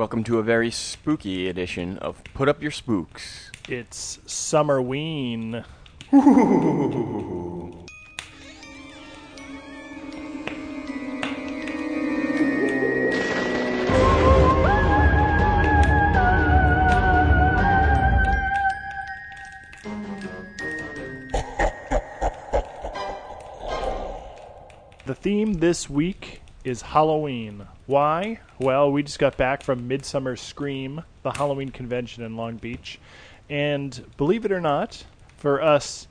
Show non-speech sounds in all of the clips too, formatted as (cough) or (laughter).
Welcome to a very spooky edition of Put Up Your Spooks. It's Summerween. (laughs) The theme this week is Halloween. Why? Well, we just got back from Midsummer Scream, the Halloween convention in Long Beach. And believe it or not, for us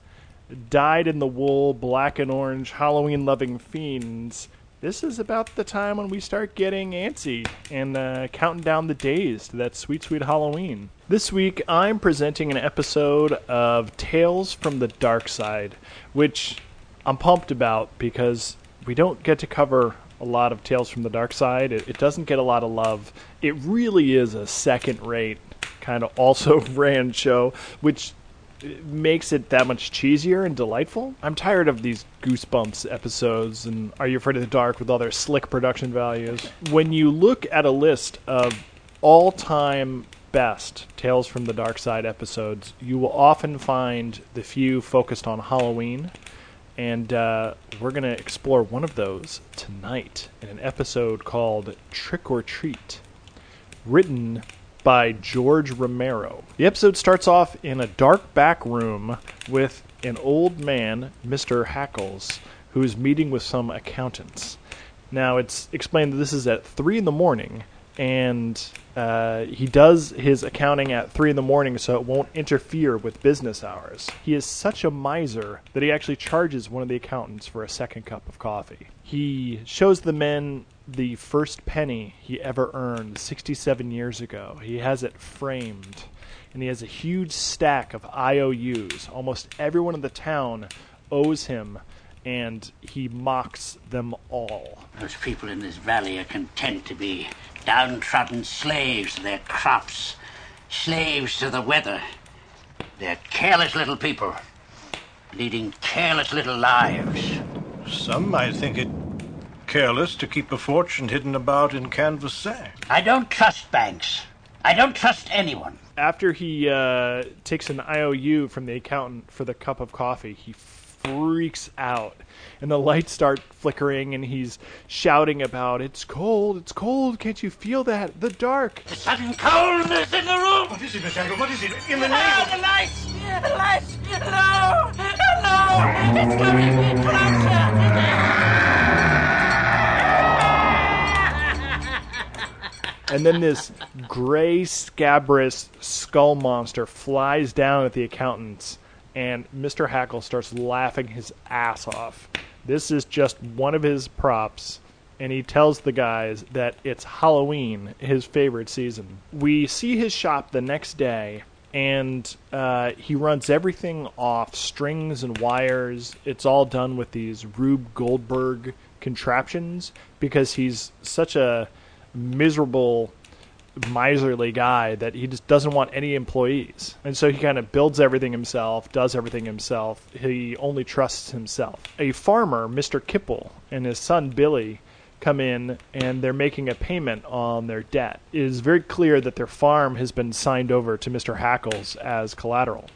dyed in the wool, black and orange, Halloween loving fiends, this is about the time when we start getting antsy and uh, counting down the days to that sweet, sweet Halloween. This week, I'm presenting an episode of Tales from the Dark Side, which I'm pumped about because we don't get to cover a lot of Tales from the Dark Side. It, it doesn't get a lot of love. It really is a second rate, kind of also (laughs) ran show, which uh, makes it that much cheesier and delightful. I'm tired of these Goosebumps episodes and Are You Afraid of the Dark with all their slick production values. When you look at a list of all time best Tales from the Dark Side episodes, you will often find the few focused on Halloween. And uh, we're going to explore one of those tonight in an episode called Trick or Treat, written by George Romero. The episode starts off in a dark back room with an old man, Mr. Hackles, who is meeting with some accountants. Now, it's explained that this is at 3 in the morning, and uh, he does his accounting at 3 in the morning so it won't interfere with business hours. He is such a miser that he actually charges one of the accountants for a second cup of coffee. He shows the men the first penny he ever earned 67 years ago. He has it framed, and he has a huge stack of IOUs. Almost everyone in the town owes him, and he mocks them all. Those people in this valley are content to be downtrodden slaves to their crops, slaves to the weather. They're careless little people, leading careless little lives. Some might think it careless to keep a fortune hidden about in canvas sack. I don't trust banks. I don't trust anyone. After he uh, takes an IOU from the accountant for the cup of coffee, he freaks out. And the lights start flickering, and he's shouting about, It's cold, it's cold, can't you feel that? The dark. The sudden coldness in the room. What is it, Miss Angle? What is it? In the Ah, the lights! The lights! No! No! It's coming closer! And then this gray, scabrous skull monster flies down at the accountants, and Mr. Hackle starts laughing his ass off. This is just one of his props, and he tells the guys that it's Halloween, his favorite season. We see his shop the next day, and uh, he runs everything off strings and wires. It's all done with these Rube Goldberg contraptions because he's such a miserable miserly guy that he just doesn't want any employees. And so he kind of builds everything himself, does everything himself. He only trusts himself. A farmer, Mr. Kipple, and his son Billy come in and they're making a payment on their debt. It is very clear that their farm has been signed over to Mr. Hackles as collateral.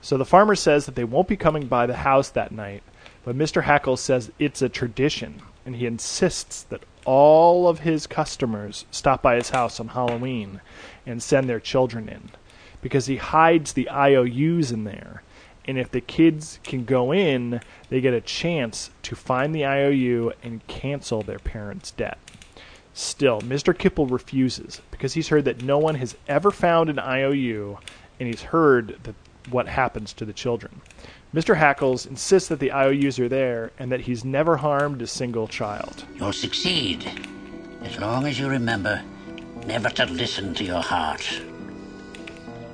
So the farmer says that they won't be coming by the house that night, but Mr. Hackles says it's a tradition, and he insists that all of his customers stop by his house on Halloween and send their children in because he hides the IOUs in there. And if the kids can go in, they get a chance to find the IOU and cancel their parents' debt. Still, Mr. Kipple refuses because he's heard that no one has ever found an IOU and he's heard that what happens to the children. Mr. Hackles insists that the IOUs are there and that he's never harmed a single child. You'll succeed as long as you remember never to listen to your heart.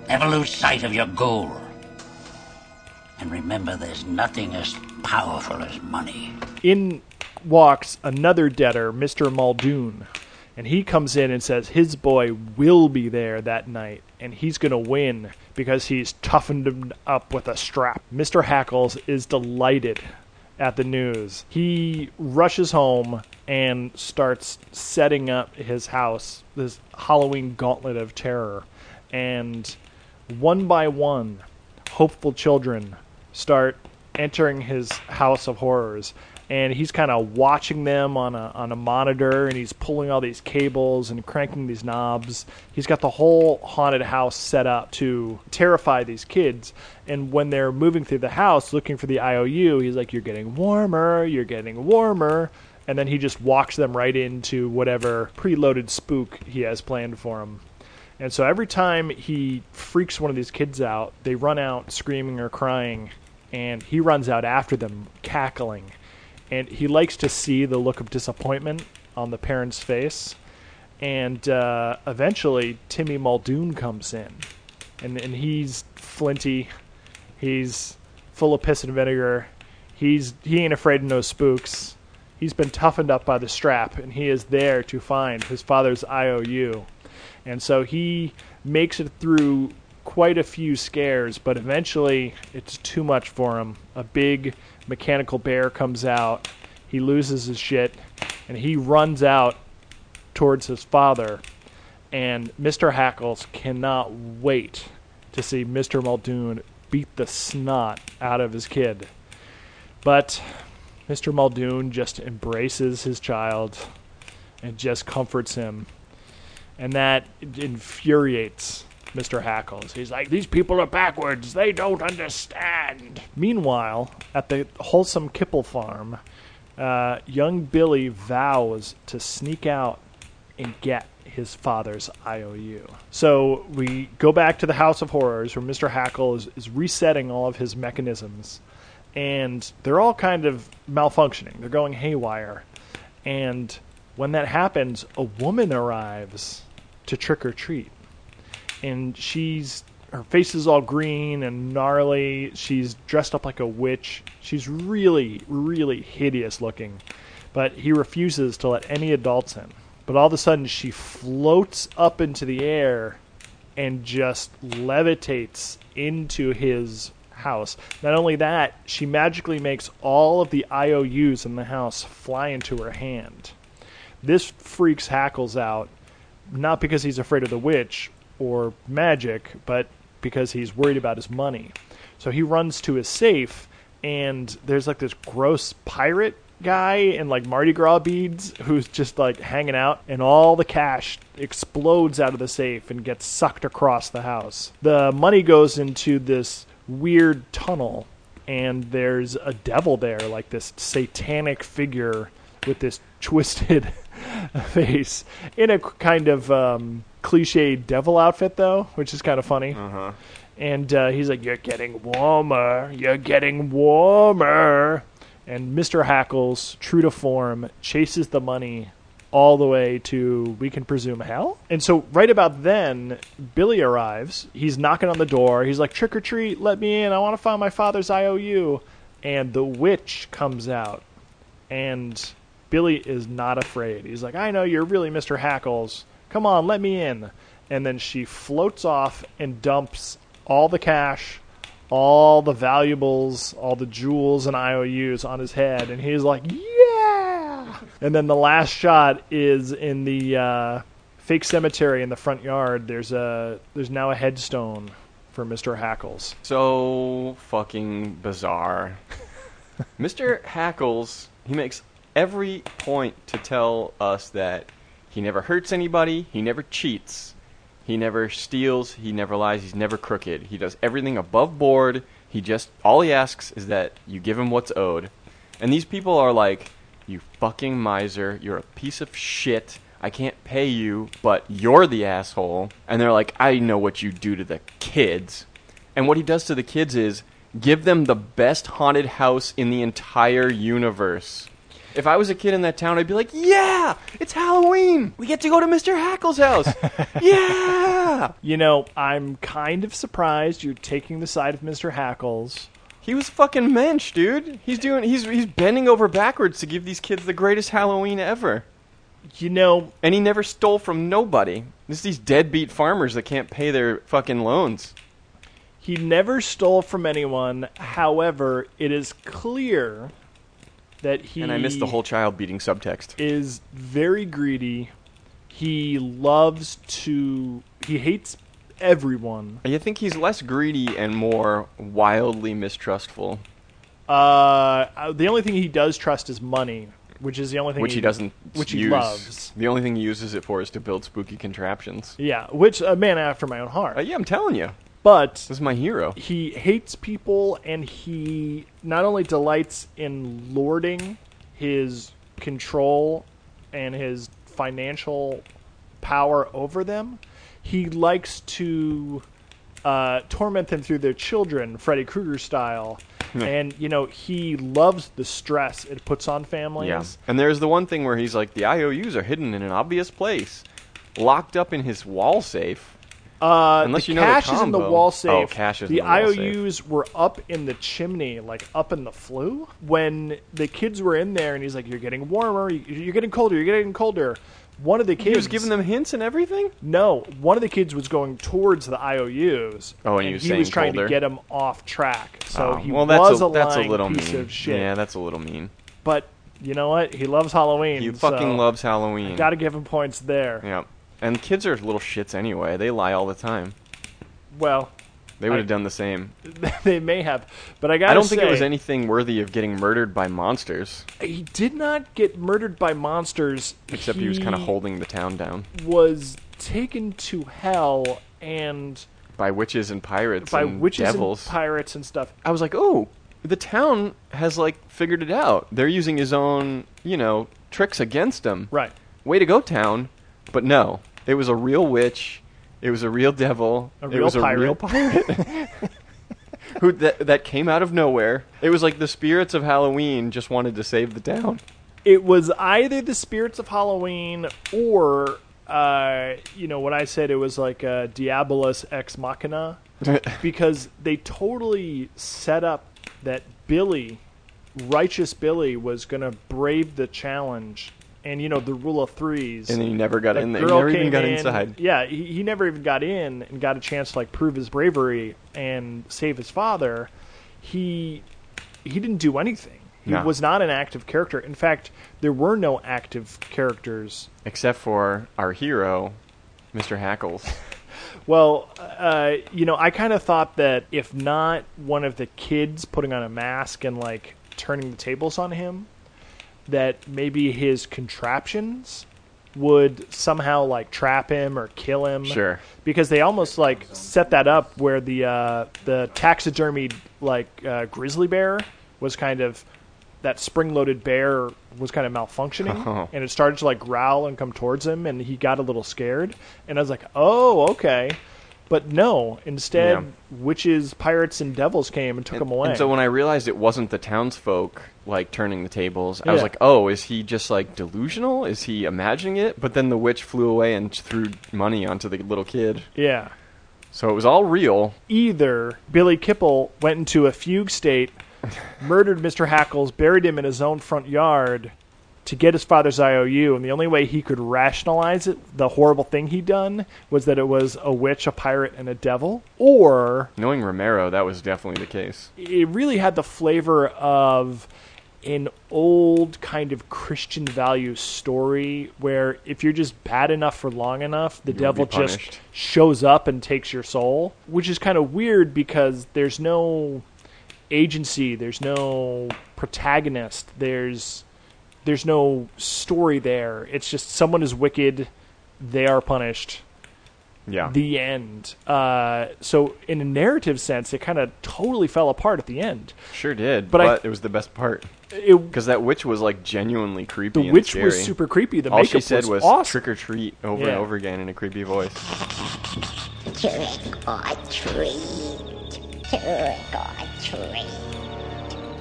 Never lose sight of your goal. And remember, there's nothing as powerful as money. in walks another debtor, Mr. Muldoon, and he comes in and says his boy will be there that night and he's going to win because he's toughened him up with a strap. Mr. Hackles is delighted at the news. He rushes home and starts setting up his house, this Halloween gauntlet of terror. And one by one, hopeful children start entering his house of horrors and he's kind of watching them on a on a monitor and he's pulling all these cables and cranking these knobs. He's got the whole haunted house set up to terrify these kids. And when they're moving through the house looking for the IOU, he's like you're getting warmer, you're getting warmer. And then he just walks them right into whatever preloaded spook he has planned for them. And so every time he freaks one of these kids out, they run out screaming or crying, and he runs out after them, cackling and he likes to see the look of disappointment on the parents' face. And uh, eventually, Timmy Muldoon comes in, and and he's flinty, he's full of piss and vinegar. He's he ain't afraid of no spooks. He's been toughened up by the strap, and he is there to find his father's IOU. And so he makes it through quite a few scares, but eventually it's too much for him. A big mechanical bear comes out. He loses his shit, and he runs out towards his father. And Mr. Hackles cannot wait to see Mr. Muldoon beat the snot out of his kid. But Mr. Muldoon just embraces his child and just comforts him. And that infuriates Mr. Hackles. He's like, These people are backwards. They don't understand. Meanwhile, at the Wholesome Kipple farm, uh, young Billy vows to sneak out and get his father's IOU. So we go back to the House of Horrors where Mr. Hackle is, is resetting all of his mechanisms. And they're all kind of malfunctioning, they're going haywire. And when that happens, a woman arrives to trick or treat and she's her face is all green and gnarly. She's dressed up like a witch. She's really, really hideous looking. But he refuses to let any adults in. But all of a sudden, she floats up into the air and just levitates into his house. Not only that, she magically makes all of the IOUs in the house fly into her hand. This freaks Hackles out, not because he's afraid of the witch, or magic, but because he's worried about his money. So he runs to his safe, and there's like this gross pirate guy in like Mardi Gras beads who's just like hanging out, and all the cash explodes out of the safe and gets sucked across the house. The money goes into this weird tunnel, and there's a devil there, like this satanic figure with this twisted (laughs) face in a kind of um, cliche devil outfit though, which is kind of funny. Uh-huh. And uh, he's like, "You're getting warmer. You're getting warmer." And Mr. Hackles, true to form, chases the money all the way to we can presume hell. And so right about then, Billy arrives. He's knocking on the door. He's like, "Trick or treat, let me in. I want to find my father's IOU." And the witch comes out, and Billy is not afraid. He's like, "I know you're really Mr. Hackles." Come on, let me in. And then she floats off and dumps all the cash, all the valuables, all the jewels and IOUs on his head. And he's like, yeah! And then the last shot is in the uh, fake cemetery in the front yard. There's a there's now a headstone for Mr. Hackles. So fucking bizarre. (laughs) Mr. Hackles, he makes every point to tell us that he never hurts anybody. He never cheats. He never steals. He never lies. He's never crooked. He does everything above board. He just all he asks is that you give him what's owed. And these people are like, "You fucking miser. You're a piece of shit. I can't pay you, but you're the asshole." And they're like, "I know what you do to the kids." And what he does to the kids is give them the best haunted house in the entire universe. If I was a kid in that town, I'd be like, "Yeah, it's Halloween. We get to go to Mr. Hackle's house." (laughs) yeah. You know, I'm kind of surprised you're taking the side of Mr. Hackles. He was fucking mensch, dude. He's doing he's he's bending over backwards to give these kids the greatest Halloween ever. You know, And he never stole from nobody. It's these deadbeat farmers that can't pay their fucking loans. He never stole from anyone. However, it is clear that he And I missed the whole child beating subtext. is very greedy. He loves to. He hates everyone. I think he's less greedy and more wildly mistrustful, Uh, the only thing he does trust is money, which is the only thing which he doesn't which he use. loves. The only thing he uses it for is to build spooky contraptions. Yeah, which a man after my own heart. Uh, yeah, I'm telling you, But this is my hero. he hates people, and he not only delights in lording his control and his financial power over them, he likes to uh, torment them through their children, Freddy Krueger style. and you know he loves the stress it puts on families. Yeah. And there's the one thing where he's like, the IOUs are hidden in an obvious place, locked up in his wall safe. Uh, Unless the you know the cash is in the combo. wall Oh, safe. cash is the in the wall safe. IOUs were up in the chimney, like up in the flue. When the kids were in there, and he's like, "You're getting warmer. you- You're getting colder. You're getting colder." One of the kids He was giving them hints and everything. no. One of the kids was going towards the IOUs. Oh, and he was saying trying colder? to get him off track. So Oh, he well, that's was a, a, that's a lying little piece mean. of shit. Yeah, that's a little mean. But you know what? He loves Halloween. He fucking so loves Halloween. Got to give him points there. Yeah. And kids are little shits anyway. They lie all the time. Well, They would have done the same. (laughs) they may have, but I got. I don't think it was anything worthy of getting murdered by monsters, He did not get murdered by monsters. except he, was kind of holding the town down Was taken to hell and by witches and pirates by and witches devils. and pirates and stuff. I was like, oh, the town has like figured it out. They're using his own, you know, tricks against him. Right. Way to go, town! But no, it was a real witch. It was a real devil. A it real was a real pirate. pirate. (laughs) Who that that came out of nowhere. It was like the spirits of Halloween just wanted to save the town. It was either the spirits of Halloween or, uh, you know, what I said. It was like a Diabolus ex machina (laughs) because they totally set up that Billy, righteous Billy, was going to brave the challenge. And you know the rule of threes. And he never got The in there. He never even got in- inside. Yeah, he, he never even got in and got a chance to like prove his bravery and save his father. He he didn't do anything. He No. was not an active character. In fact, there were no active characters. Except for our hero, Mr. Hackles. (laughs) Well, uh, you know, I kind of thought that if not one of the kids putting on a mask and like turning the tables on him, that maybe his contraptions would somehow like trap him or kill him. Sure. Because they almost like set that up where the uh, the taxidermied like uh, grizzly bear was kind of that spring-loaded bear was kind of malfunctioning, (laughs) Oh. and it started to like growl and come towards him, and he got a little scared. And I was like, "Oh, okay." But no, instead, Yeah. witches, pirates, and devils came and took him away. And so when I realized it wasn't the townsfolk like turning the tables, I was Yeah. like, "Oh, is he just like delusional? Is he imagining it?" But then the witch flew away and threw money onto the little kid. yeah, So it was all real. either Billy Kipple went into a fugue state, (laughs) murdered Mr. Hackles, buried him in his own front yard to get his father's IOU, and the only way he could rationalize it, the horrible thing he'd done, was that it was a witch, a pirate, and a devil, or Knowing Romero, that was definitely the case. it really had the flavor of an old kind of Christian value story where if you're just bad enough for long enough, the will devil just shows up and takes your soul, which is kind of weird because there's no agency, there's no protagonist, there's there's no story there. It's just someone is wicked, they are punished Yeah. the end. Uh, so, in a narrative sense, it kind of totally fell apart at the end. sure did. But But, I- it was the best part because that witch was like genuinely creepy. the and witch scary. was super creepy. The All makeup she said was, was, awesome. "Trick or treat" over Yeah. and over again in a creepy voice. Trick or treat. Trick or treat.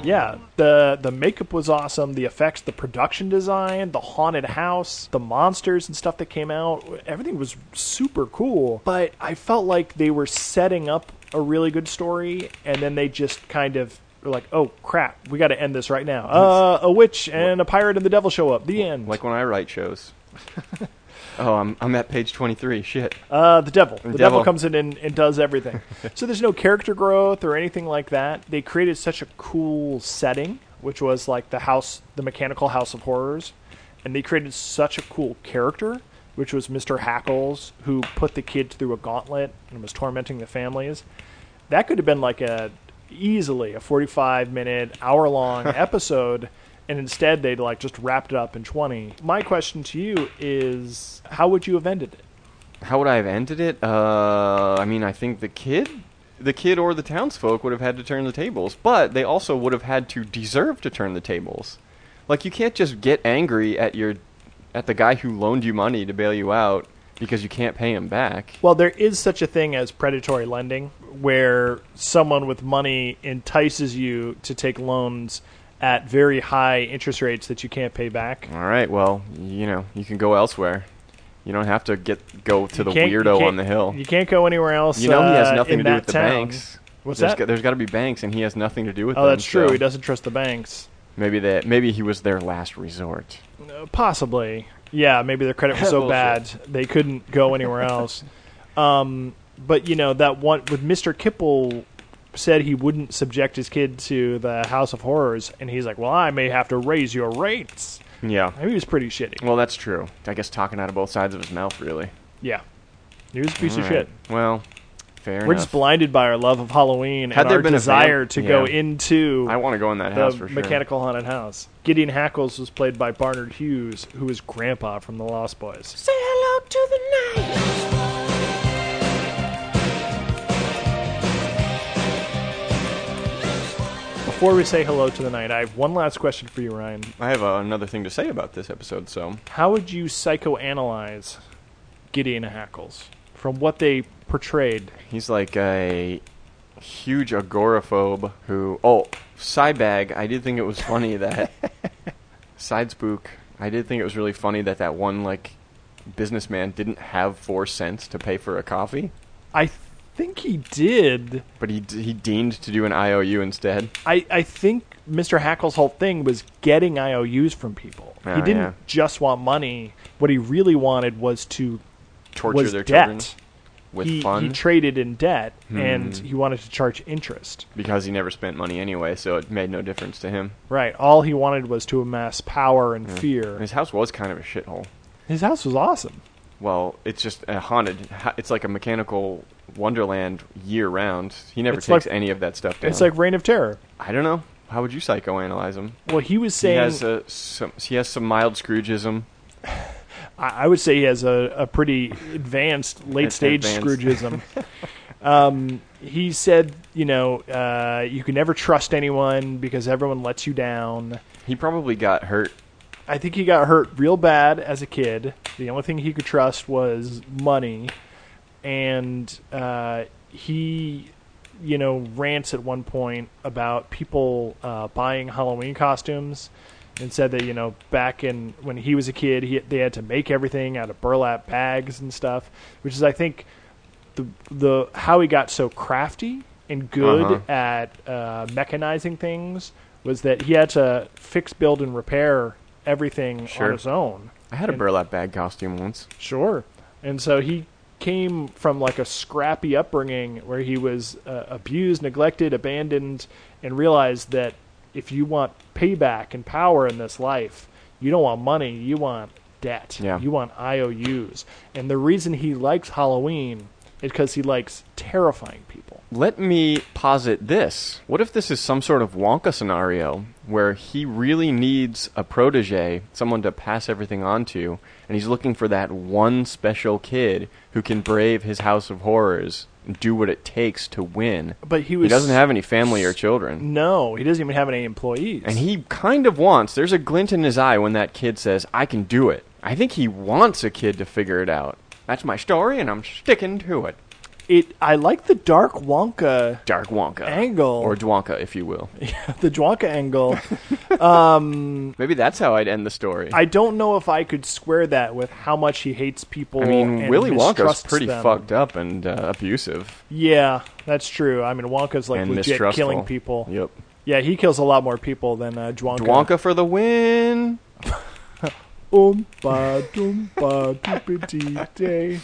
Yeah, the the makeup was awesome. The effects, the production design, the haunted house, the monsters and stuff that came out. Everything was super cool. But I felt like they were setting up a really good story, and then they just kind of were like, "Oh crap, we got to end this right now." Uh, a witch and a pirate and the devil show up. The end. Like when I write shows. (laughs) oh, I'm I'm at page twenty three. Shit. Uh, the devil. The devil. devil. comes in and, and does everything. (laughs) so there's no character growth or anything like that. They created such a cool setting which was like the house, the mechanical house of horrors, and they created such a cool character, which was Mr. Hackles, who put the kid through a gauntlet and was tormenting the families. That could have been like a easily a 45 minute, hour long (laughs) episode. And instead, they'd like just wrapped it up in 20. My question to you is, how would you have ended it? How would I have ended it? Uh, I mean, I think the kid, the kid or the townsfolk would have had to turn the tables, but they also would have had to deserve to turn the tables. Like you can't just get angry at your, at the guy who loaned you money to bail you out because you can't pay him back. Well, there is such a thing as predatory lending, where someone with money entices you to take loans at very high interest rates that you can't pay back. All right, well, you know, you can go elsewhere. You don't have to get go to You the can't- you weirdo can't- on the hill. You can't go anywhere else. You know he has uh, nothing in to do that with the town. banks. What's there's that? Got, there's got to be banks, and he has nothing to do with oh, them. that's true. so He doesn't trust the banks. Maybe that. Maybe he was their last resort. Uh, possibly. Yeah, maybe their credit was so bad Bullshit. they couldn't go anywhere else. (laughs) um, but you know that one with Mr. Kipple said he wouldn't subject his kid to the House of Horrors, and he's like, "Well, I may have to raise your rates." Yeah. He was pretty shitty. Well, that's true. I guess talking out of both sides of his mouth, really. Yeah, he was a piece of All shit. Well, fair We're enough. just blinded by our love of Halloween Had and there our been a desire vamp- to go into I want to go in that house for sure. mechanical haunted house. Gideon Hackles was played by Barnard Hughes, who was Grandpa from The Lost Boys. Say hello to the night. Before we say hello to the night, I have one last question for you, Ryan. I have uh, another thing to say about this episode. So, How would you psychoanalyze Gideon Hackles from what they portrayed? he's like a huge agoraphobe who. Oh, Cybag. I did think it was funny that (laughs) side spook. I did think it was really funny that that one like businessman didn't have four cents to pay for a coffee, I think he did. but he he deemed to do an IOU instead. I, I think Mr. Hackles' whole thing was getting IOUs from people. he Oh, didn't yeah. just want money. What he really wanted was to Torture was their debt. children with he, fun he traded in debt, and Hmm. he wanted to charge interest. because he never spent money anyway, so it made no difference to him. Right. All he wanted was to amass power and And fear. his house was kind of a shithole. His house was awesome. Well, it's just a haunted. It's like a mechanical wonderland year round. He never It's takes like- any of that stuff down. It's like Reign of Terror. I don't know. How would you psychoanalyze him? Well, he was saying He has a, some. He has some mild Scroogeism. (sighs) I I would say he has a, a pretty advanced late stage Advanced. Scroogeism. (laughs) um, he said, you know, uh, you can never trust anyone because everyone lets you down. He probably got hurt. I think he got hurt real bad as a kid. The only thing he could trust was money, and uh, he, you know, rants at one point about people uh, buying Halloween costumes, and said that you know back in when he was a kid, he they had to make everything out of burlap bags and stuff, which is I think the the how he got so crafty and good Uh-huh. at uh, mechanizing things was that he had to fix, build, and repair everything Sure. on his own. I had a And- burlap bag costume once. Sure. And so he came from like a scrappy upbringing where he was uh, abused, neglected, abandoned, and realized that if you want payback and power in this life, you don't want money, you want debt. Yeah. You want IOUs. And the reason he likes Halloween because he likes terrifying people. Let me posit this. What if this is some sort of Wonka scenario where he really needs a protege, someone to pass everything on to, and he's looking for that one special kid who can brave his house of horrors and do what it takes to win? But he He doesn't have any family or children. No, he doesn't even have any employees. And he kind of wants, there's a glint in his eye when that kid says, I can do it. I think he wants a kid to figure it out. That's my story, and I'm sticking to it. it I like the dark Wonka Dark Wonka. Angle. Or Dwonka, if you will. (laughs) the Dwonka angle. (laughs) Maybe that's how I'd end the story. I don't know if I could square that with how much he hates people. I mean, and Willy Wonka's mistrusts pretty them. fucked up and uh, abusive Yeah, that's true. I mean, Wonka's like and legit mistrustful. killing people. Yep. Yeah, he kills a lot more people than uh, Dwonka. Dwonka for the win. (laughs) Um, Oompa doompa doopity day,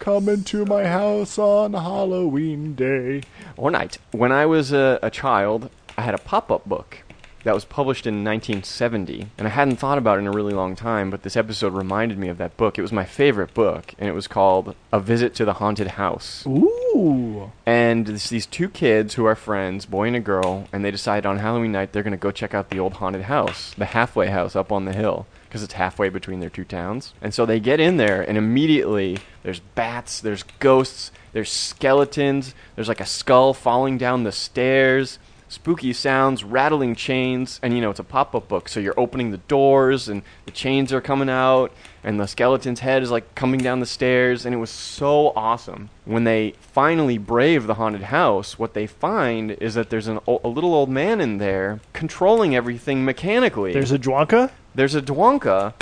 coming to my house on Halloween day. One night, when I was a, a child, I had a pop-up book that was published in 1970, and I hadn't thought about it in a really long time, but this episode reminded me of that book. It was my favorite book, and it was called A Visit to the Haunted House. Ooh. And it's these two kids who are friends, boy and a girl, and they decide on Halloween night they're going to go check out the old haunted house, the halfway house up on the hill, because it's halfway between their two towns. And so they get in there, and immediately there's bats, there's ghosts, there's skeletons, there's like a skull falling down the stairs. Spooky sounds, rattling chains, and you know, it's a pop up book, so you're opening the doors, and the chains are coming out, and the skeleton's head is like coming down the stairs, and it was so awesome. When they finally brave the haunted house, what they find is that there's an, o- a little old man in there controlling everything mechanically. There's a Dwonka? There's a Dwonka,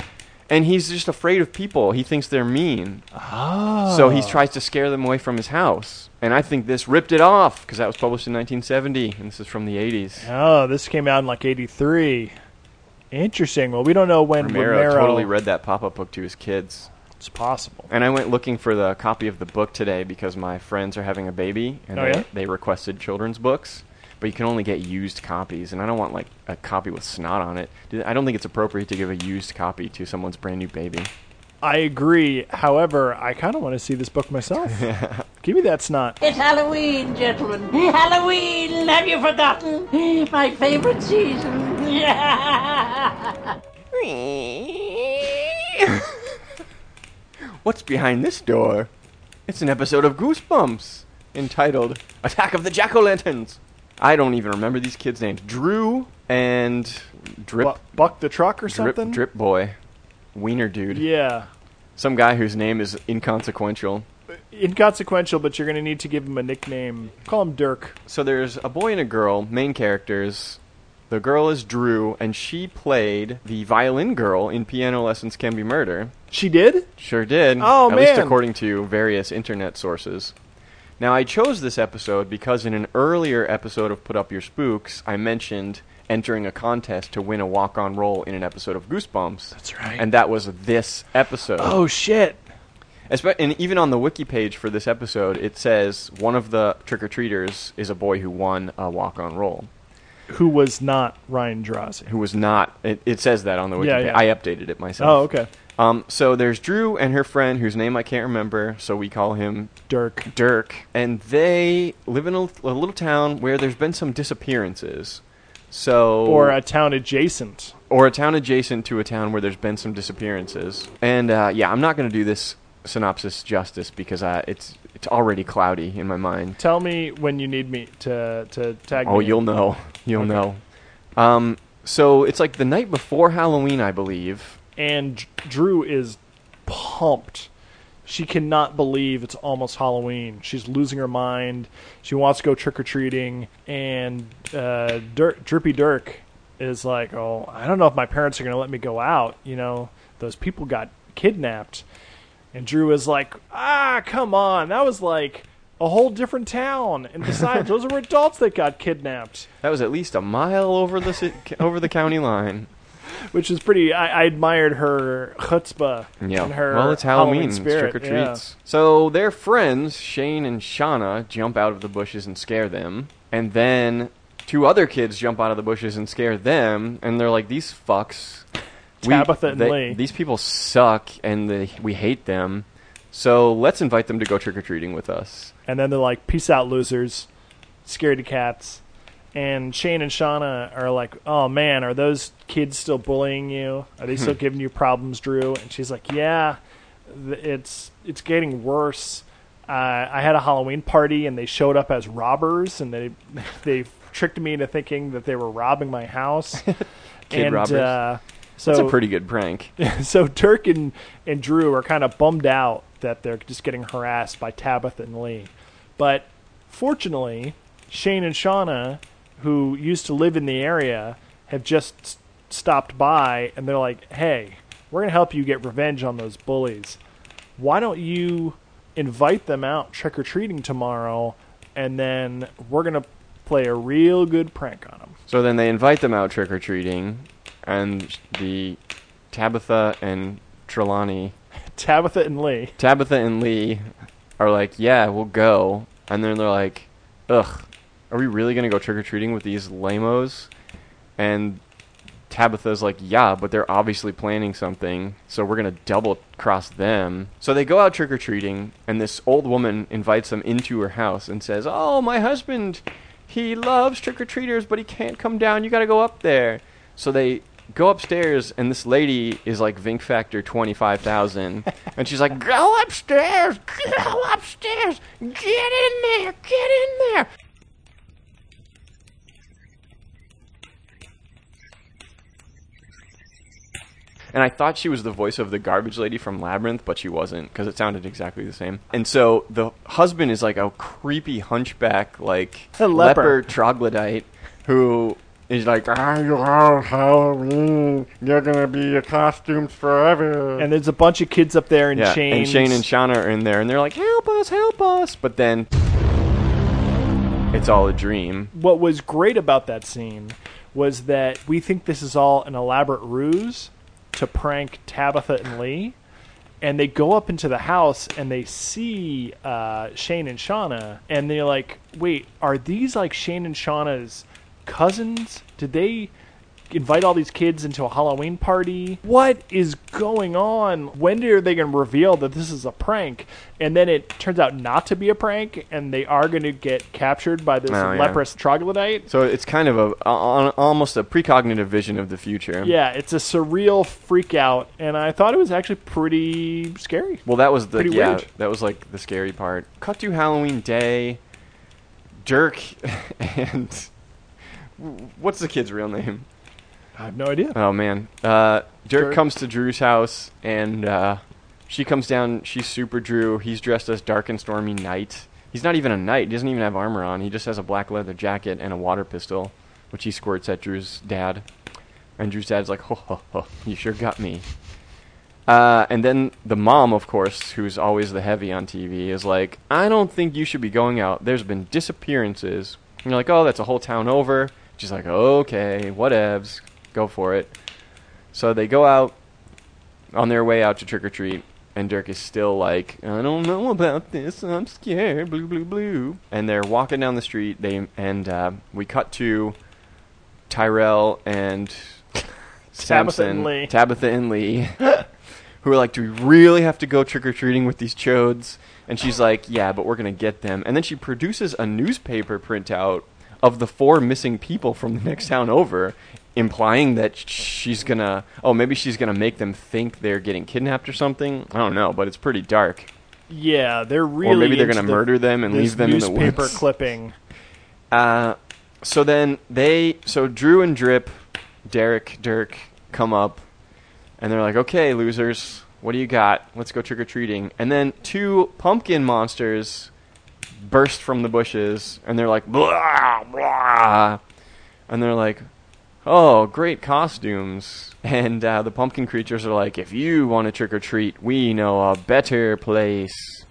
and he's just afraid of people. He thinks they're mean. Ah. So he tries to scare them away from his house. And I think this ripped it off because that was published in 1970, and this is from the 80s. Oh, this came out in like 83. Interesting. Well, we don't know when Romero, Romero, totally read that pop-up book to his kids. It's possible. And I went looking for the copy of the book today because my friends are having a baby, and Oh, they, yeah? they requested children's books. But you can only get used copies, and I don't want like a copy with snot on it. I don't think it's appropriate to give a used copy to someone's brand new baby. I agree. However, I kind of want to see this book myself. (laughs) Give me that snot. It's Halloween, gentlemen. Halloween! Have you forgotten? My favorite season. (laughs) What's behind this door? It's an episode of Goosebumps entitled Attack of the Jack O' Lanterns. I don't even remember these kids' names. Drew and Drip Bu- Buck the truck or Drip something? Drip Boy. Wiener Dude. Yeah. Some guy whose name is inconsequential. Uh, inconsequential, but you're going to need to give him a nickname. Call him Dirk. So there's a boy and a girl, main characters. The girl is Drew, and she played the violin girl in Piano Lessons Can Be Murder. She did? Sure did. Oh, At least according to various internet sources. Now, I chose this episode because in an earlier episode of Put Up Your Spooks, I mentioned entering a contest to win a walk on role in an episode of Goosebumps. That's right. And that was this episode. Oh, shit. Espe- and even on the wiki page for this episode, it says one of the trick or treaters is a boy who won a walk on role. Who was not Ryan Drazi? Who was not. It, it says that on the wiki Yeah, page. yeah. I updated it myself. Oh, okay. Um, so there's Drew and her friend, whose name I can't remember, so we call him Dirk. Dirk, and they live in a, a little town where there's been some disappearances. So Or a town adjacent. or a town adjacent to a town where there's been some disappearances. And uh, yeah, I'm not going to do this synopsis justice because uh, it's it's already cloudy in my mind. Tell me when you need me to, to tag Oh, me in. you'll know. You'll Okay. know. Um, so it's like the night before Halloween, I believe. And Drew is pumped. She cannot believe it's almost Halloween. She's losing her mind. She wants to go trick or treating, and uh, Dirk, Drippy Dirk is like, "Oh, I don't know if my parents are going to let me go out. You know, those people got kidnapped." And Drew is like, "Ah, come on, that was like." A whole different town, and besides, (laughs) those were adults that got kidnapped. That was at least a mile over the ci- over the county line. Which is pretty. I, I admired her chutzpah Yeah. and her well, it's Halloween. Spirit. trick or yeah. treats. So their friends, Shane and Shauna, jump out of the bushes and scare them. And then two other kids jump out of the bushes and scare them. And they're like, these fucks. Tabitha and they- Lee. These people suck and they, we hate them. So let's invite them to go trick or treating with us. And then they're like, "Peace out, losers, scaredy cats." And Shane and Shauna are like, "Oh man, are those kids still bullying you? Are they still giving you problems, Drew?" And she's like, "Yeah, th- it's it's getting worse. Uh, I had a Halloween party and they showed up as robbers and they (laughs) they tricked me into thinking that they were robbing my house. (laughs) Kid and, robbers. Uh, so That's a pretty good prank. (laughs) so Dirk and, and Drew are kind of bummed out that they're just getting harassed by Tabitha and Lee. But fortunately, Shane and Shauna, who used to live in the area, have just stopped by and they're like, hey, we're going to help you get revenge on those bullies. Why don't you invite them out trick or treating tomorrow and then we're going to play a real good prank on them? So then they invite them out trick or treating, and the Tabitha and Trelawney, (laughs) Tabitha and Lee. Tabitha and Lee, are like, "Yeah, we'll go," and then they're like, "Ugh, are we really gonna go trick or treating with these lamos?" And Tabitha's like, yeah, but they're obviously planning something, so we're gonna double cross them. So they go out trick or treating, and this old woman invites them into her house and says, "Oh, my husband, he loves trick or treaters, but he can't come down. You gotta go up there." So they go upstairs, and this lady is like Vink Factor twenty five thousand, and she's like, "Go upstairs, go upstairs, get in there, get in there." And I thought she was the voice of the garbage lady from Labyrinth, but she wasn't because it sounded exactly the same. And so the husband is like a creepy hunchback, like A leper. leper troglodyte who is like, "Ah, you are Halloween. You're gonna be your costumes forever." And there's a bunch of kids up there in yeah, chains. and Shane and Shauna are in there, and they're like, "Help us, help us!" But then it's all a dream. what was great about that scene was that we think this is all an elaborate ruse to prank Tabitha and Lee. And they go up into the house and they see uh, Shane and Shauna, and they're like, "Wait, are these like Shane and Shauna's cousins? Did they invite all these kids into a Halloween party? What is going on? When are they going to reveal that this is a prank?" And then it turns out not to be a prank, and they are going to get captured by this Oh, yeah. leprous troglodyte. So it's kind of a, a almost a precognitive vision of the future. Yeah, it's a surreal freak out, and I thought it was actually pretty scary. Well, that was the Pretty yeah, weird. that was like the scary part. Cut to Halloween Day. Dirk (laughs) and what's the kid's real name? I have no idea. Oh man, uh, Dirk, Dirk. comes to Drew's house and uh, she comes down. She's super Drew. He's dressed as Dark and Stormy Knight. He's not even a knight. He doesn't even have armor on. He just has a black leather jacket and a water pistol, which he squirts at Drew's dad. And Drew's dad's like, "Ho ho ho! You sure got me." Uh, and then the mom, of course, who's always the heavy on TV, is like, I don't think you should be going out. There's been disappearances. And you're like, oh, that's a whole town over. She's like, okay, whatevs. Go for it. So they go out on their way out to trick or treat, and Dirk is still like, I don't know about this. I'm scared. Blue, blue, blue. And they're walking down the street. They and uh, we cut to Tyrell and (laughs) Samson, and Lee. Tabitha and Lee, (laughs) who are like, "Do we really have to go trick or treating with these chodes?" And she's like, "Yeah, but we're gonna get them." And then she produces a newspaper printout of the four missing people from the next town over, implying that she's gonna, oh, maybe she's gonna make them think they're getting kidnapped or something. I don't know, but it's pretty dark. Yeah, they're really. Or maybe they're gonna the- murder them and leave them in the woods. clipping. Uh, so then they, so Drew and Drip, Derek, Dirk come up, and they're like, "Okay, losers, what do you got? Let's go trick or treating." And then two pumpkin monsters burst from the bushes, and they're like, "Blah blah," and they're like, "Oh, great costumes!" And uh, the pumpkin creatures are like, "If you want to trick or treat, we know a better place."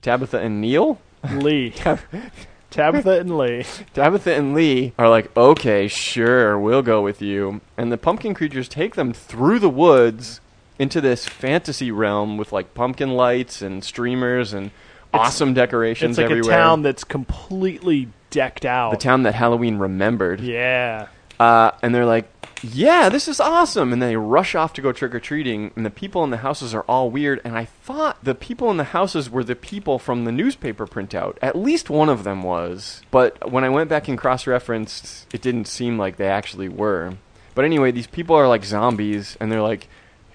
Tabitha and Neil. Lee, (laughs) Tabitha and Lee. (laughs) Tabitha and Lee are like, okay, sure, we'll go with you. And the pumpkin creatures take them through the woods into this fantasy realm with like pumpkin lights and streamers and awesome decorations It's like everywhere. a town that's completely decked out. the town that Halloween remembered. Yeah. Uh, and they're like, yeah, this is awesome. And they rush off to go trick or treating. And the people in the houses are all weird. And I thought the people in the houses were the people from the newspaper printout. At least one of them was. But when I went back and cross referenced, it didn't seem like they actually were. But anyway, these people are like zombies. And they're like,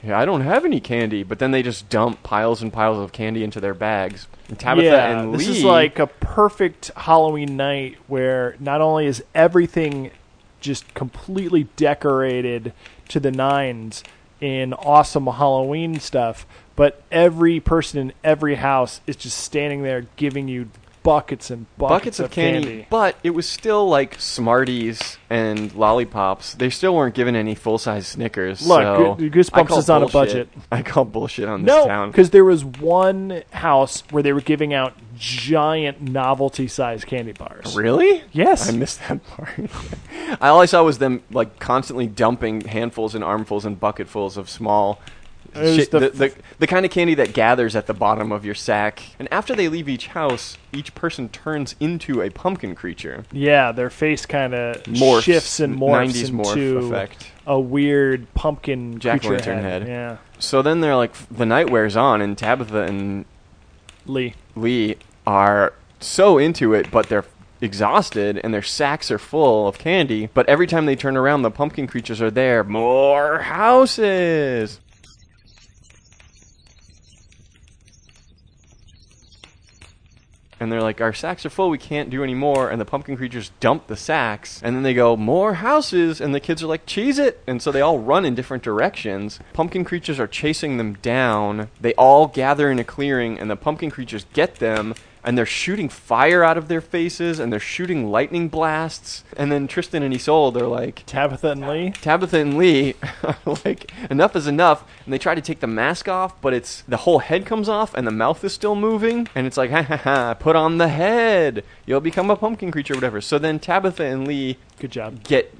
yeah, I don't have any candy. But then they just dump piles and piles of candy into their bags. And Tabitha yeah, and this is like a perfect Halloween night where not only is everything just completely decorated to the nines in awesome Halloween stuff, but every person in every house is just standing there giving you buckets and buckets, buckets of candy, but it was still like Smarties and lollipops. They still weren't given any full size Snickers. Look, so Go- Goosebumps is on a budget. I call bullshit on this No, town. because there was one house where they were giving out giant novelty-sized candy bars. Really? Yes. I missed that part. All (laughs) I saw was them like constantly dumping handfuls and armfuls and bucketfuls of small shit, the the, the, the kind of candy that gathers at the bottom of your sack. And after they leave each house, each person turns into a pumpkin creature. Yeah, their face kind of shifts and morphs 90s morph into effect. a weird pumpkin Jack-o'-lantern head. Yeah, So then they're like, the night wears on, and Tabitha and Lee. Lee are so into it, but they're exhausted and their sacks are full of candy. But every time they turn around, the pumpkin creatures are there. More houses. And they're like, our sacks are full, we can't do any more. And the pumpkin creatures dump the sacks. And then they go, more houses. And the kids are like, cheese it. And so they all run in different directions. Pumpkin creatures are chasing them down. They all gather in a clearing, and the pumpkin creatures get them. And they're shooting fire out of their faces, and they're shooting lightning blasts. And then Tristan and Isolde are like, Tabitha and Lee. Tabitha and Lee are (laughs) like enough is enough, and they try to take the mask off, but it's the whole head comes off and the mouth is still moving, and it's like (laughs) ha ha ha, put on the head, you'll become a pumpkin creature, whatever. So then Tabitha and Lee Good job. get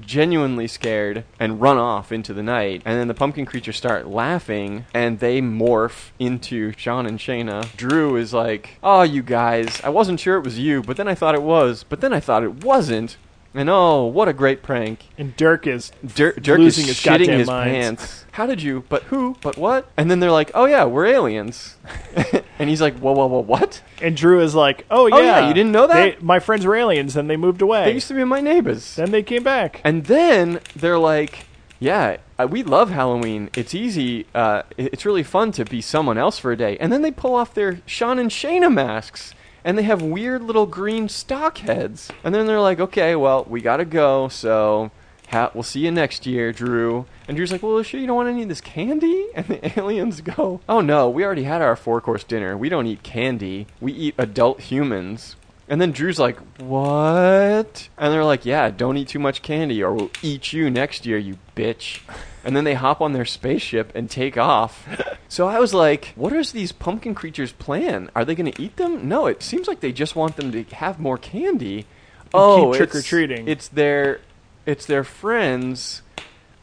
genuinely scared and run off into the night, and then the pumpkin creatures start laughing, and they morph into Sean and Shayna. Drew is like, "Oh, you guys, I wasn't sure it was you, but then I thought it was, but then I thought it wasn't." And oh, what a great prank! And Dirk is Dirk, Dirk losing is his shitting goddamn his pants. (laughs) How did you? But who? But what? And then they're like, "Oh yeah, we're aliens." (laughs) and he's like, "Whoa, whoa, whoa, what? And Drew is like, oh yeah, Oh, yeah, you didn't know that? They, my friends were aliens, and they moved away. They used to be my neighbors." then they came back. And then they're like, "Yeah, uh, we love Halloween. It's easy. Uh, it- it's really fun to be someone else for a day." And then they pull off their Sean and Shayna masks, and they have weird little green stalk heads. And then they're like, "Okay, well, we gotta go. So." Ha- we'll see you next year, Drew. And Drew's like, well, sure, you don't want any of this candy? (laughs) And the aliens go, oh no, we already had our four course dinner. We don't eat candy. We eat adult humans. And then Drew's like, what? And they're like, yeah, don't eat too much candy or we'll eat you next year, you bitch. And then they hop on their spaceship and take off. (laughs) So I was like, what is these pumpkin creatures' plan? Are they going to eat them? No, it seems like they just want them to have more candy. Oh, keep it's- trick-or-treating. It's their, it's their friends.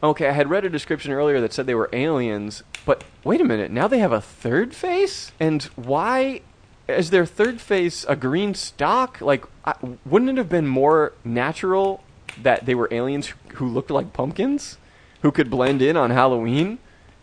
Okay, I had read a description earlier that said they were aliens, but wait a minute, now they have a third face? And why is their third face a green stalk? Like, I, wouldn't it have been more natural that they were aliens who looked like pumpkins? Who could blend in on Halloween?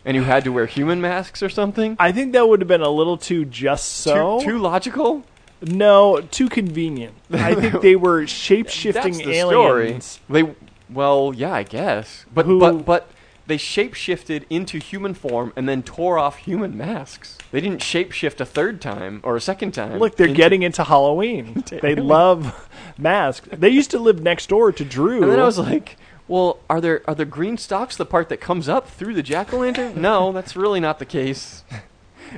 And who had to wear human masks or something? I think that would have been a little too just so. Too, too logical? no, too convenient. I think (laughs) they were shape shifting the aliens. story. They well, yeah, I guess. But Who- but but they shapeshifted into human form and then tore off human masks. They didn't shapeshift a third time or a second time. Look, they're into- getting into Halloween. (laughs) they love (laughs) masks. They used to live next door to Drew. And then I was like, well, are there are the green stalks the part that comes up through the jack o' lantern? no, that's really not the case.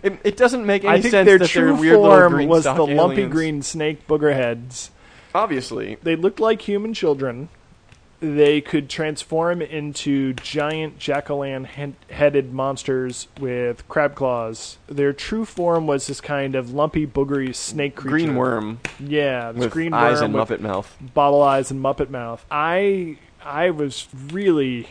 It, it doesn't make any I think sense their that true they're weird little form green was stalk the lumpy aliens. green snake booger heads. Obviously, They looked like human children. They could transform into giant jack o' lantern headed monsters with crab claws. Their true form was this kind of lumpy, boogery snake creature. green worm Yeah, this with green eyes worm and with Muppet mouth. bottle eyes and Muppet mouth. I I was really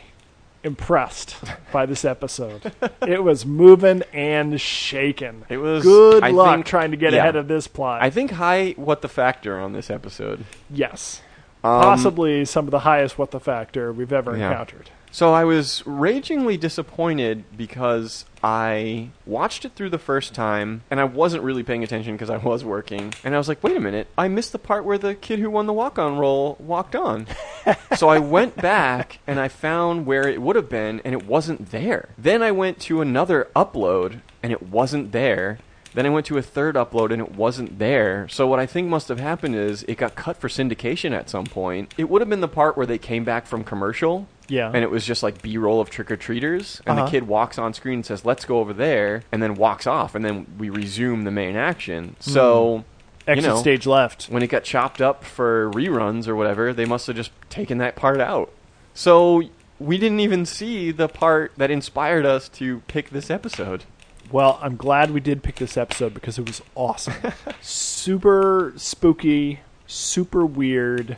impressed by this episode. (laughs) it was moving and shaking. It was- good I luck think- trying to get yeah. ahead of this plot. I think high what the factor on this episode. yes, Um, possibly some of the highest what the factor we've ever Yeah. encountered. So I was ragingly disappointed because I watched it through the first time and I wasn't really paying attention because I was working. And I was like, wait a minute, I missed the part where the kid who won the walk on role walked on. (laughs) so I went back and I found where it would have been and it wasn't there. Then I went to another upload and it wasn't there. Then I went to a third upload and it wasn't there. So what I think must have happened is it got cut for syndication at some point. It would have been the part where they came back from commercial Yeah. and it was just like B-roll of trick or treaters, and Uh-huh. the kid walks on screen and says, "Let's go over there," and then walks off, and then we resume the main action. Hmm. So Exit know, stage left. when it got chopped up for reruns or whatever, they must have just taken that part out. So we didn't even see the part that inspired us to pick this episode. Well, I'm glad we did pick this episode because it was awesome. (laughs) super spooky, super weird.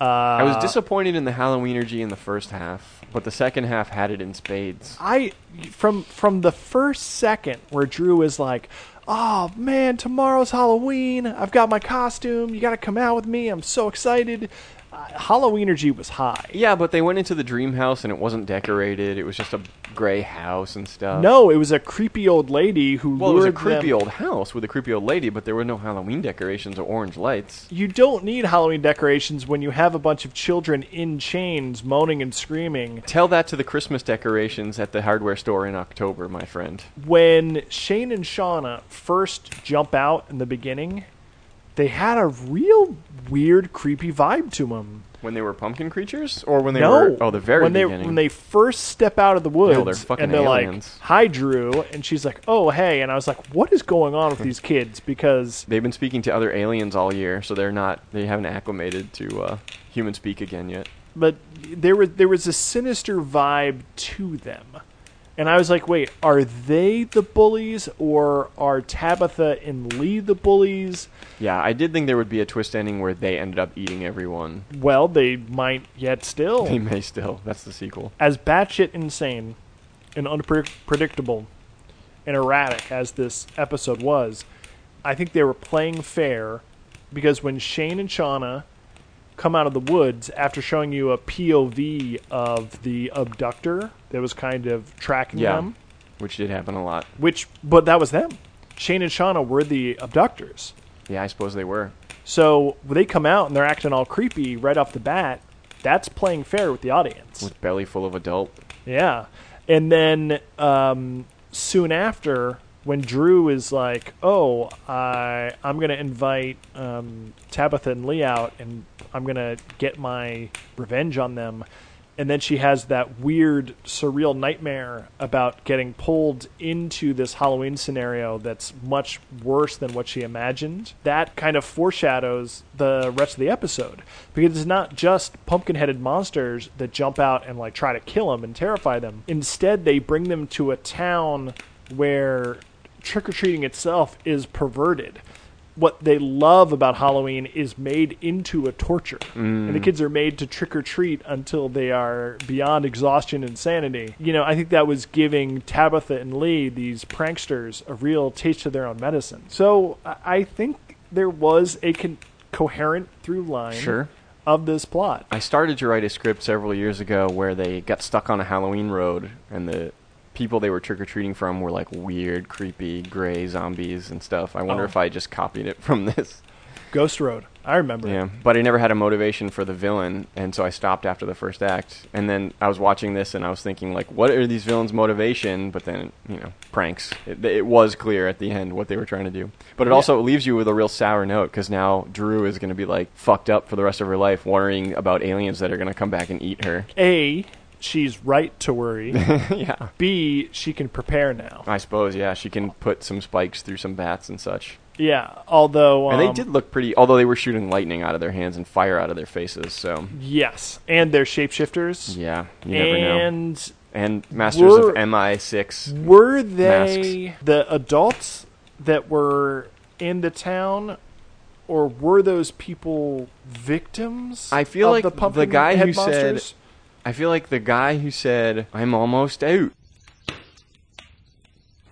Uh, I was disappointed in the Halloween energy in the first half, but the second half had it in spades. I from from the first second where Drew is like, "Oh man, tomorrow's Halloween. I've got my costume. You got to come out with me. I'm so excited." Uh, Halloween energy was high. Yeah, but they went into the dream house and it wasn't decorated. It was just a gray house and stuff. No, it was a creepy old lady who Well, it was a lured creepy them- old house with a creepy old lady, but there were no Halloween decorations or orange lights. You don't need Halloween decorations when you have a bunch of children in chains moaning and screaming. Tell that to the Christmas decorations at the hardware store in October, my friend. When Shane and Shauna first jump out in the beginning, they had a real weird, creepy vibe to them. When they were pumpkin creatures, or when they no, were oh the very when they beginning. when they first step out of the woods they're fucking and they're aliens. like, "Hi, Drew," and she's like, "Oh, hey," and I was like, "What is going on with (laughs) these kids?" Because They've been speaking to other aliens all year, so they're not they haven't acclimated to uh, human speak again yet. but there was there was a sinister vibe to them, and I was like, "Wait, are they the bullies or are Tabitha and Lee the bullies?" Yeah, I did think there would be a twist ending where they ended up eating everyone. Well, they might yet still. They may still. That's the sequel. as batshit insane and unpredictable and erratic as this episode was, I think they were playing fair because when Shane and Shauna come out of the woods after showing you a POV of the abductor that was kind of tracking Yeah, them, which did happen a lot. which but that was them. Shane and Shauna were the abductors. Yeah, I suppose they were. So they come out and they're acting all creepy right off the bat, that's playing fair with the audience. With belly full of adult. Yeah. And then um, soon after, when Drew is like, "Oh, I I'm gonna invite um, Tabitha and Lee out, and I'm gonna get my revenge on them," and then she has that weird, surreal nightmare about getting pulled into this Halloween scenario that's much worse than what she imagined. That kind of foreshadows the rest of the episode because it's not just pumpkin-headed monsters that jump out and like try to kill them and terrify them. Instead, they bring them to a town where trick or treating itself is perverted. What they love about Halloween is made into a torture. And the mm. kids are made to trick or treat until they are beyond exhaustion and sanity. You know, I think that was giving Tabitha and Lee, these pranksters, a real taste of their own medicine. So I I think there was a con- coherent through line Sure. of this plot. I started to write a script several years ago where they got stuck on a Halloween road and the people they were trick or treating from were like weird, creepy, gray zombies and stuff. I wonder Oh. if I just copied it (laughs) from this. Ghost Road. I remember. Yeah, but I never had a motivation for the villain, and so I stopped after the first act. And then I was watching this, and I was thinking, like, what are these villains' motivation? But then, you know, pranks. It, it was clear at the end what they were trying to do. But it Yeah. also leaves you with a real sour note because now Drew is going to be like fucked up for the rest of her life, worrying about aliens that are going to come back and eat her. A, she's right to worry. (laughs) yeah, B, she can prepare now. I suppose. Yeah, she can put some spikes through some bats and such. Yeah, although and they um, did look pretty. Although they were shooting lightning out of their hands and fire out of their faces, so Yes, and they're shapeshifters. yeah, you never know. and and Masters of MI6. were they the adults that were in the town, or were those people victims? I feel like the, the guy who said-? I feel like the guy who said "I'm almost out"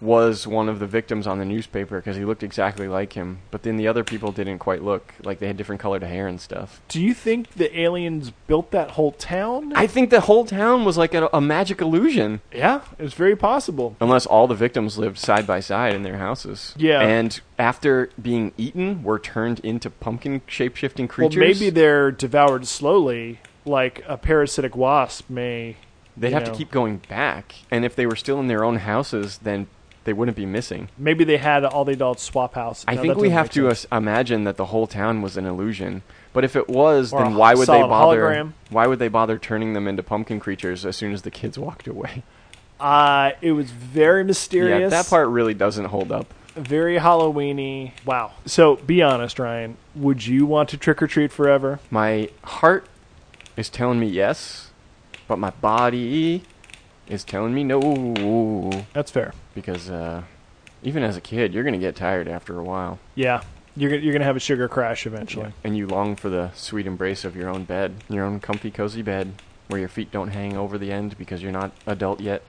was one of the victims on the newspaper because he looked exactly like him. But then the other people didn't quite look like they had different colored hair and stuff. Do you think the aliens built that whole town? I think the whole town was like a, a magic illusion. yeah, it's very possible. Unless all the victims lived side by side in their houses. Yeah. And after being eaten, were turned into pumpkin shape shifting creatures. Well, maybe they're devoured slowly, like a parasitic wasp may. They'd have know. to keep going back. And if they were still in their own houses, then they wouldn't be missing. Maybe they had all the adults swap house. I No, think we have to as- imagine that the whole town was an illusion. But if it was, Or then why would they bother? hologram. Why would they bother turning them into pumpkin creatures as soon as the kids walked away? (laughs) Uh, it was very mysterious. Yeah, that part really doesn't hold up. very Halloweeny. Wow. So be honest, Ryan. Would you want to trick or treat forever? My heart is telling me yes, but my body is telling me no. That's fair. Because uh, even as a kid, you're going to get tired after a while. Yeah. You're you're gonna have a sugar crash eventually. And you long for the sweet embrace of your own bed, your own comfy, cozy bed, where your feet don't hang over the end because you're not adult yet.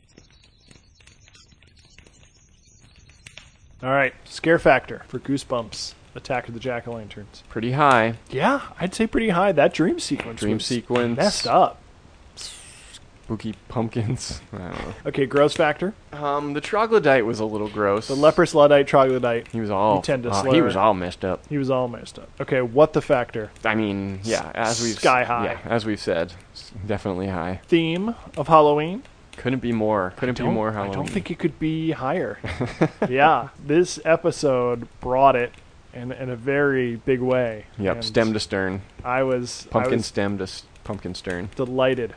All right, scare factor for Goosebumps: Attack of the Jack O' Lanterns. Pretty high. Yeah, I'd say pretty high. That dream sequence. Dream was sequence. Messed up. Spooky pumpkins. (laughs) I don't know. Okay, gross factor. Um, the troglodyte was a little gross. The leprous luddite troglodyte. He was all. You tend to uh, he was all messed up. He was all messed up. Okay, what the factor? I mean, yeah, as we've Sky high. Yeah, as we've said, definitely high. Theme of Halloween. Couldn't be more. Couldn't be more I don't think it could be higher. (laughs) yeah, this episode brought it in, in a very big way. Yep, and stem to stern, I was I pumpkin was stem to s- pumpkin stern. delighted.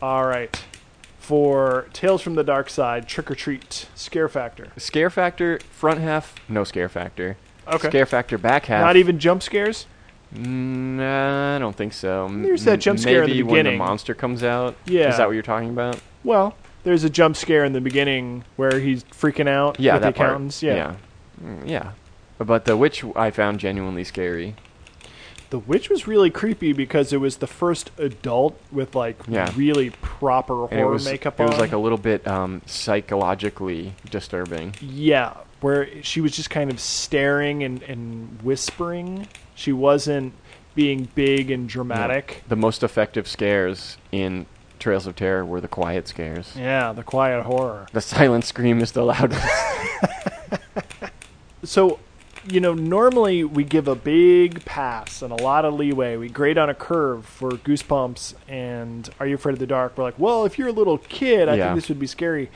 All right, for Tales from the Dark Side, Trick or Treat, Scare Factor. Scare factor front half, no scare factor. Okay. Scare factor back half. Not even jump scares. Mm, Nah, I don't think so. There's that jump scare in the maybe when the beginning. monster comes out. Yeah. Is that what you're talking about? Well, there's a jump scare in the beginning where he's freaking out Yeah, with that the part. accountants. Yeah. Yeah. Mm, yeah. But the witch I found genuinely scary. The witch was really creepy because it was the first adult with like Yeah. really proper And it horror was makeup it on. was like a little bit um, psychologically disturbing. Yeah, where she was just kind of staring and, and whispering. She wasn't being big and dramatic. The most effective scares in Trails of Terror were the quiet scares. Yeah, the quiet horror. The silent scream is the loudest. (laughs) So, you know, normally we give a big pass and a lot of leeway. We grade on a curve for Goosebumps and Are You Afraid of the Dark? We're like, well, if you're a little kid, I Yeah. think this would be scary.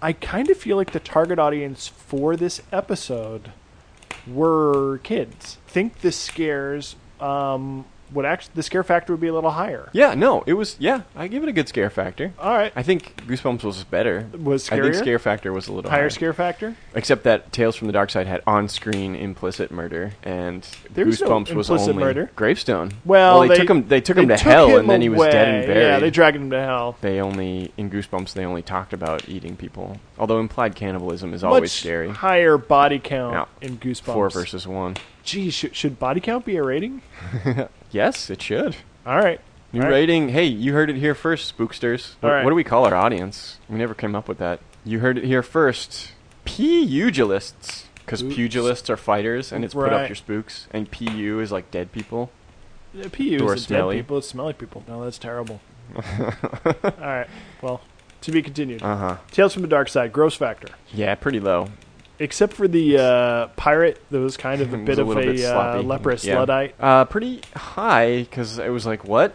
I kind of feel like the target audience for this episode were kids. think the scares um, would actually the scare factor would be a little higher. yeah, no, it was. Yeah, I give it a good scare factor. All right, I think Goosebumps was better. was I think scare factor was a little higher higher. scare factor. Except that Tales from the Dark Side had on-screen implicit murder, and There was no Goosebumps was only murder. Gravestone. Well, they, took him. They took him to hell, him and then he was dead and buried. Yeah, they dragged him to hell. They only in Goosebumps they only talked about eating people. Although implied cannibalism is always Much scary. higher body count Yeah. in Goosebumps. Four versus one. Geez, should, should body count be a rating? (laughs) Yes, it should. All right. New All right. rating. Hey, you heard it here first, spooksters. What, right. what do we call our audience? We never came up with that. You heard it here first. Pugilists. Because pugilists are fighters, and it's put Right. up your spooks. And PU is like dead people. Uh, PU Or is smelly. dead people. It's smelly people. No, that's terrible. (laughs) All right. Well, to be continued. Uh huh. Tales from the Dark Side, gross factor. Yeah, pretty low. Except for the uh, pirate, that was kind of (laughs) a bit a of a, bit uh, leprous Yeah. luddite. Uh, pretty high because it was like, what?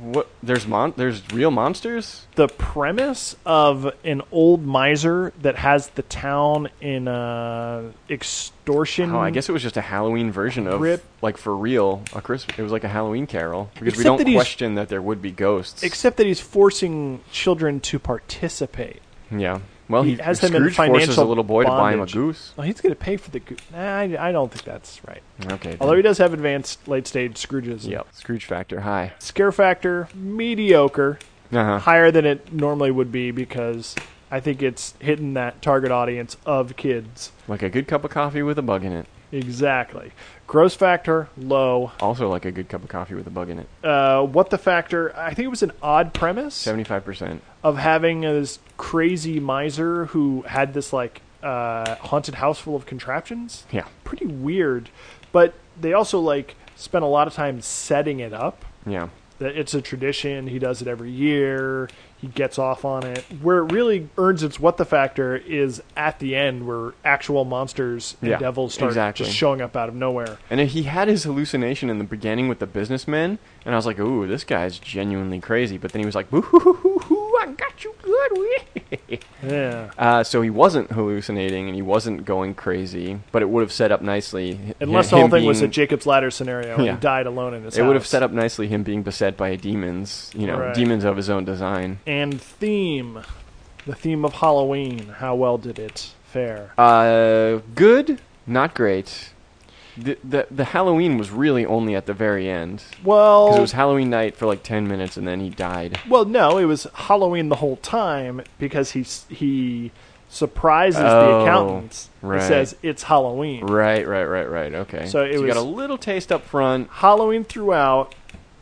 What? There's mon. There's real monsters. The premise of an old miser that has the town in uh, extortion. Oh, I guess it was just a Halloween version of Grip. like for real a Christmas. It was like a Halloween Carol because Except we don't that question that there would be ghosts. Except that he's forcing children to participate. yeah. Well, he he, has them in forces a financial little boy to buy him a bondage. goose. Well, he's going to pay for the. goose. nah, I, I don't think that's right. Okay. then. Although he does have advanced late stage Scrooges. Yep. Scrooge factor high. Scare factor mediocre, Uh huh. higher than it normally would be because I think it's hitting that target audience of kids. Like a good cup of coffee with a bug in it. Exactly. Gross factor low. Also, like a good cup of coffee with a bug in it. Uh, what the factor? I think it was an odd premise Seventy-five percent. of having this crazy miser who had this like uh, haunted house full of contraptions. Yeah. Pretty weird, but they also like spent a lot of time setting it up. Yeah. that it's a tradition. He does it every year. He gets off on it. Where it really earns its what the factor is at the end, where actual monsters and Yeah, devils start exactly. just showing up out of nowhere. And he had his hallucination in the beginning with the businessmen, and I was like, "Ooh, this guy's genuinely crazy." But then he was like, "Boo hoo hoo hoo hoo! I got you good." wee." Yeah. uh, so he wasn't hallucinating, and he wasn't going crazy. But it would have set up nicely. Unless the whole thing was a Jacob's ladder scenario and Yeah. he died alone in his It house. would have set up nicely him being beset by demons, you know, Right. demons of his own design. And theme, the theme of Halloween. How well did it fare? Uh, good, not great. The, the the Halloween was really only at the very end Well, because it was Halloween night for like ten minutes and then he died. well, no, it was Halloween the whole time because he he surprises the Oh, accountants. He says it's Halloween. Right, right, right, right. Okay. So it you got a little taste up front. Halloween throughout.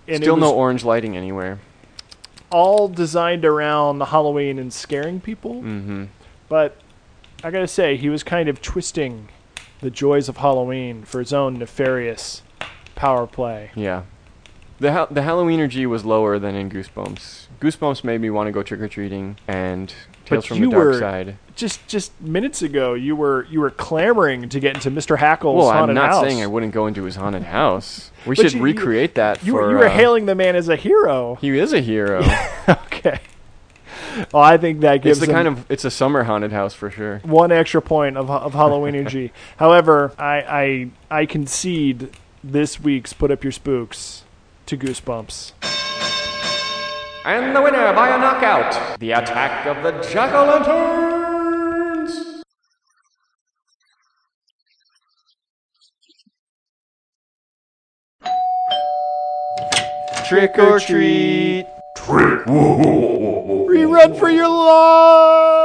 And Still was no orange lighting anywhere. All designed around Halloween and scaring people. Mm-hmm. But I gotta say, he was kind of twisting the joys of Halloween for his own nefarious power play. Yeah. The ha- the Halloween energy was lower than in Goosebumps. Goosebumps made me want to go trick or treating, and Tales But from you the Dark were- Side. Just just minutes ago, you were you were clamoring to get into Mr. Hackle's haunted house. Well, I'm not house. saying I wouldn't go into his haunted house. We should you- you- recreate that. you, for, were, you were uh, hailing the man as a hero. He is a hero. (laughs) okay. Well, I think that it's gives the him kind of it's a summer haunted house for sure. one extra point of, of Halloween energy. (laughs) However, I, I I concede this week's Put Up Your Spooks to Goosebumps. And the winner by a knockout, the attack of the jack o' lanterns. Trick or treat. Trick! Rerun for your life!